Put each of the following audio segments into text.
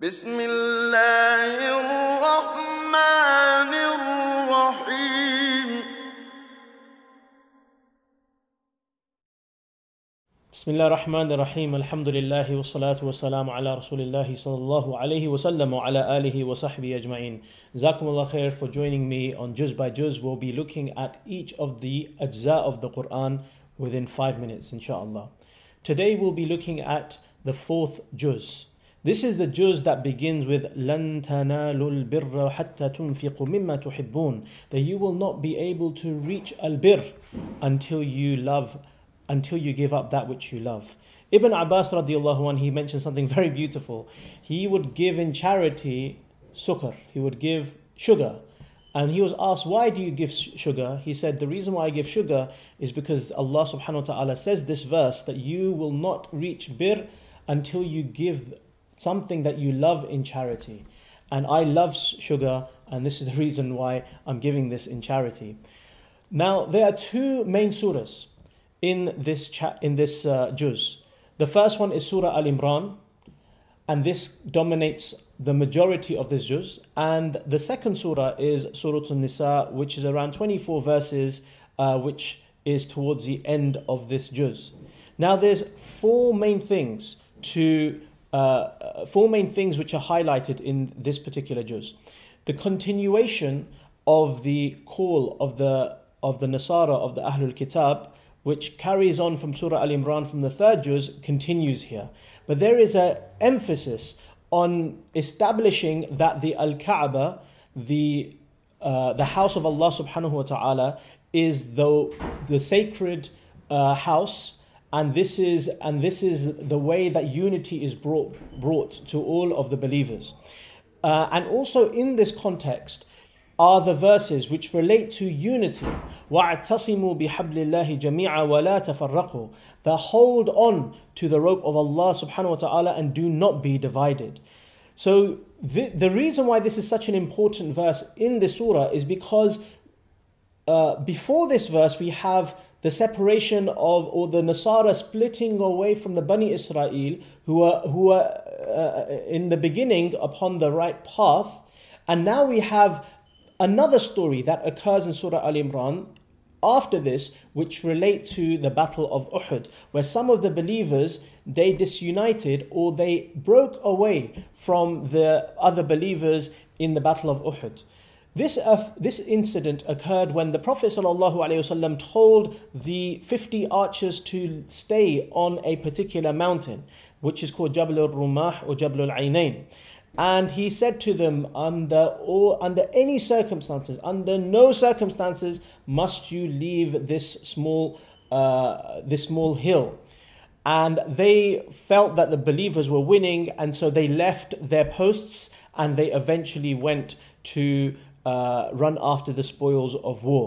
بسم الله الرحمن الرحيم بسم الله الرحمن الرحيم الحمد لله والصلاة والسلام على رسول الله صلى الله عليه وسلم وعلى آله وصحبه أجمعين جزاكم الله خير for joining me on Juz by Juz we'll be looking at each of the ajza of the Quran within five minutes inshallah today we'll be looking at the fourth Juz this is the juz that begins with لَن تَنَالُوا الْبِرَّ حَتَّى تُنْفِقُوا مِمَّا تُحِبُّونَ that you will not be able to reach al-bir until you love until you give up that which you love. Ibn Abbas radiallahu anh, he mentioned something very beautiful. He would give in charity sukr, he would give sugar. And he was asked, why do you give sugar? He said, the reason why I give sugar is because Allah subhanahu wa ta'ala says this verse that you will not reach bir until you give something that you love in charity. And I love sugar, and this is the reason why I'm giving this in charity. Now, there are two main surahs in this cha- in this uh, juz. The first one is Surah Al Imran, and this dominates the majority of this juz. And the second surah is Surah An Nisa, which is around 24 verses, uh, which is towards the end of this juz. Now, there's four main things to uh, four main things which are highlighted in this particular juz. The continuation of the call of the of the Nasara of the Ahlul Kitab which carries on from Surah Al Imran from the third juz, continues here. But there is an emphasis on establishing that the Al Kaaba, the, uh, the house of Allah subhanahu wa ta'ala, is the, the sacred uh, house And this is and this is the way that unity is brought brought to all of the believers, uh, and also in this context, are the verses which relate to unity. وَاعْتَصِمُوا بِحَبْلِ اللَّهِ جَمِيعًا وَلَا تَفَرَّقُوا That hold on to the rope of Allah subhanahu wa ta'ala and do not be divided. So the, the reason why this is such an important verse in the surah is because uh, before this verse we have the separation of or the Nasara splitting away from the Bani Israel who are who are uh, in the beginning upon the right path and now we have another story that occurs in Surah Al Imran after this, which relate to the Battle of Uhud, where some of the believers they disunited or they broke away from the other believers in the Battle of Uhud. This, uh, this incident occurred when the Prophet ﷺ told the 50 archers to stay on a particular mountain, which is called Jabal al Rumah or Jabal al Ainain. And he said to them, under all, under any circumstances, under no circumstances must you leave this small, uh, this small hill. And they felt that the believers were winning, and so they left their posts and they eventually went to uh, run after the spoils of war.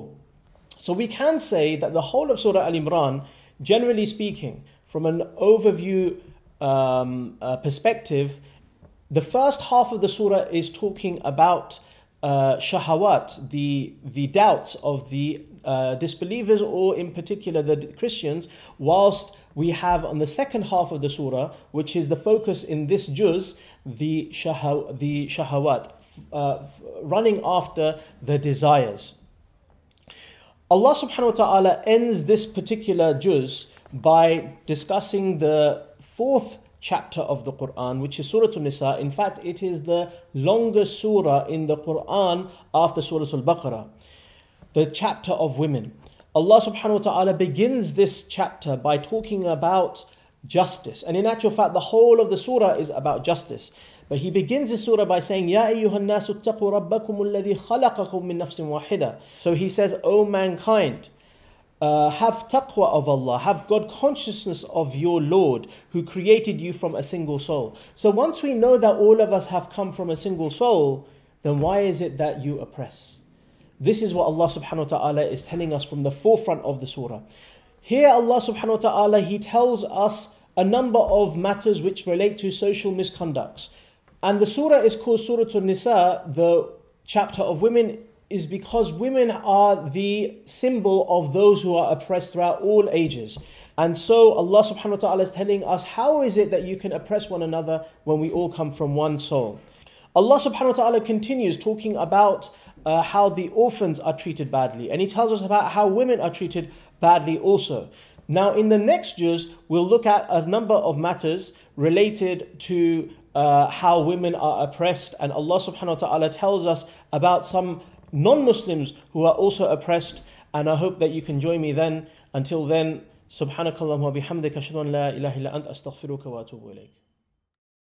So we can say that the whole of Surah Al Imran, generally speaking, from an overview um, uh, perspective, the first half of the surah is talking about uh, shubuhat, the, the doubts of the uh, disbelievers, or in particular the Christians, whilst we have on the second half of the surah, which is the focus in this juz, the, shahaw, the shahawat, uh, running after the desires. Allah subhanahu wa ta'ala ends this particular juz by discussing the fourth chapter of the Quran, which is Surah An-Nisa. In fact, it is the longest surah in the Quran after Surah Al-Baqarah, the chapter of women. Allah subhanahu wa ta'ala begins this chapter by talking about justice. And in actual fact, the whole of the surah is about justice. But he begins the surah by saying, Ya ayyuhan nasu ttaqu rabbakum alladhi khalaqakum min nafsin wahida. So he says, O mankind, uh, have taqwa of Allah, have God consciousness of your Lord who created you from a single soul. So once we know that all of us have come from a single soul, then why is it that you oppress? This is what Allah subhanahu wa ta'ala is telling us from the forefront of the surah. Here Allah subhanahu wa ta'ala He tells us a number of matters which relate to social misconducts. And the surah is called Surah An-Nisa, the chapter of women is because women are the symbol of those who are oppressed throughout all ages. And so Allah subhanahu wa ta'ala is telling us how is it that you can oppress one another when we all come from one soul. Allah subhanahu wa ta'ala continues talking about uh, how the orphans are treated badly. And He tells us about how women are treated badly also. Now, in the next juz, we'll look at a number of matters related to uh, how women are oppressed, and Allah subhanahu wa ta'ala tells us about some non Muslims who are also oppressed. And I hope that you can join me then. Until then, subhanakallahumma bihamdika, ashhadu an la ilaha illa ant, astaghfiruka wa atubu ilayk.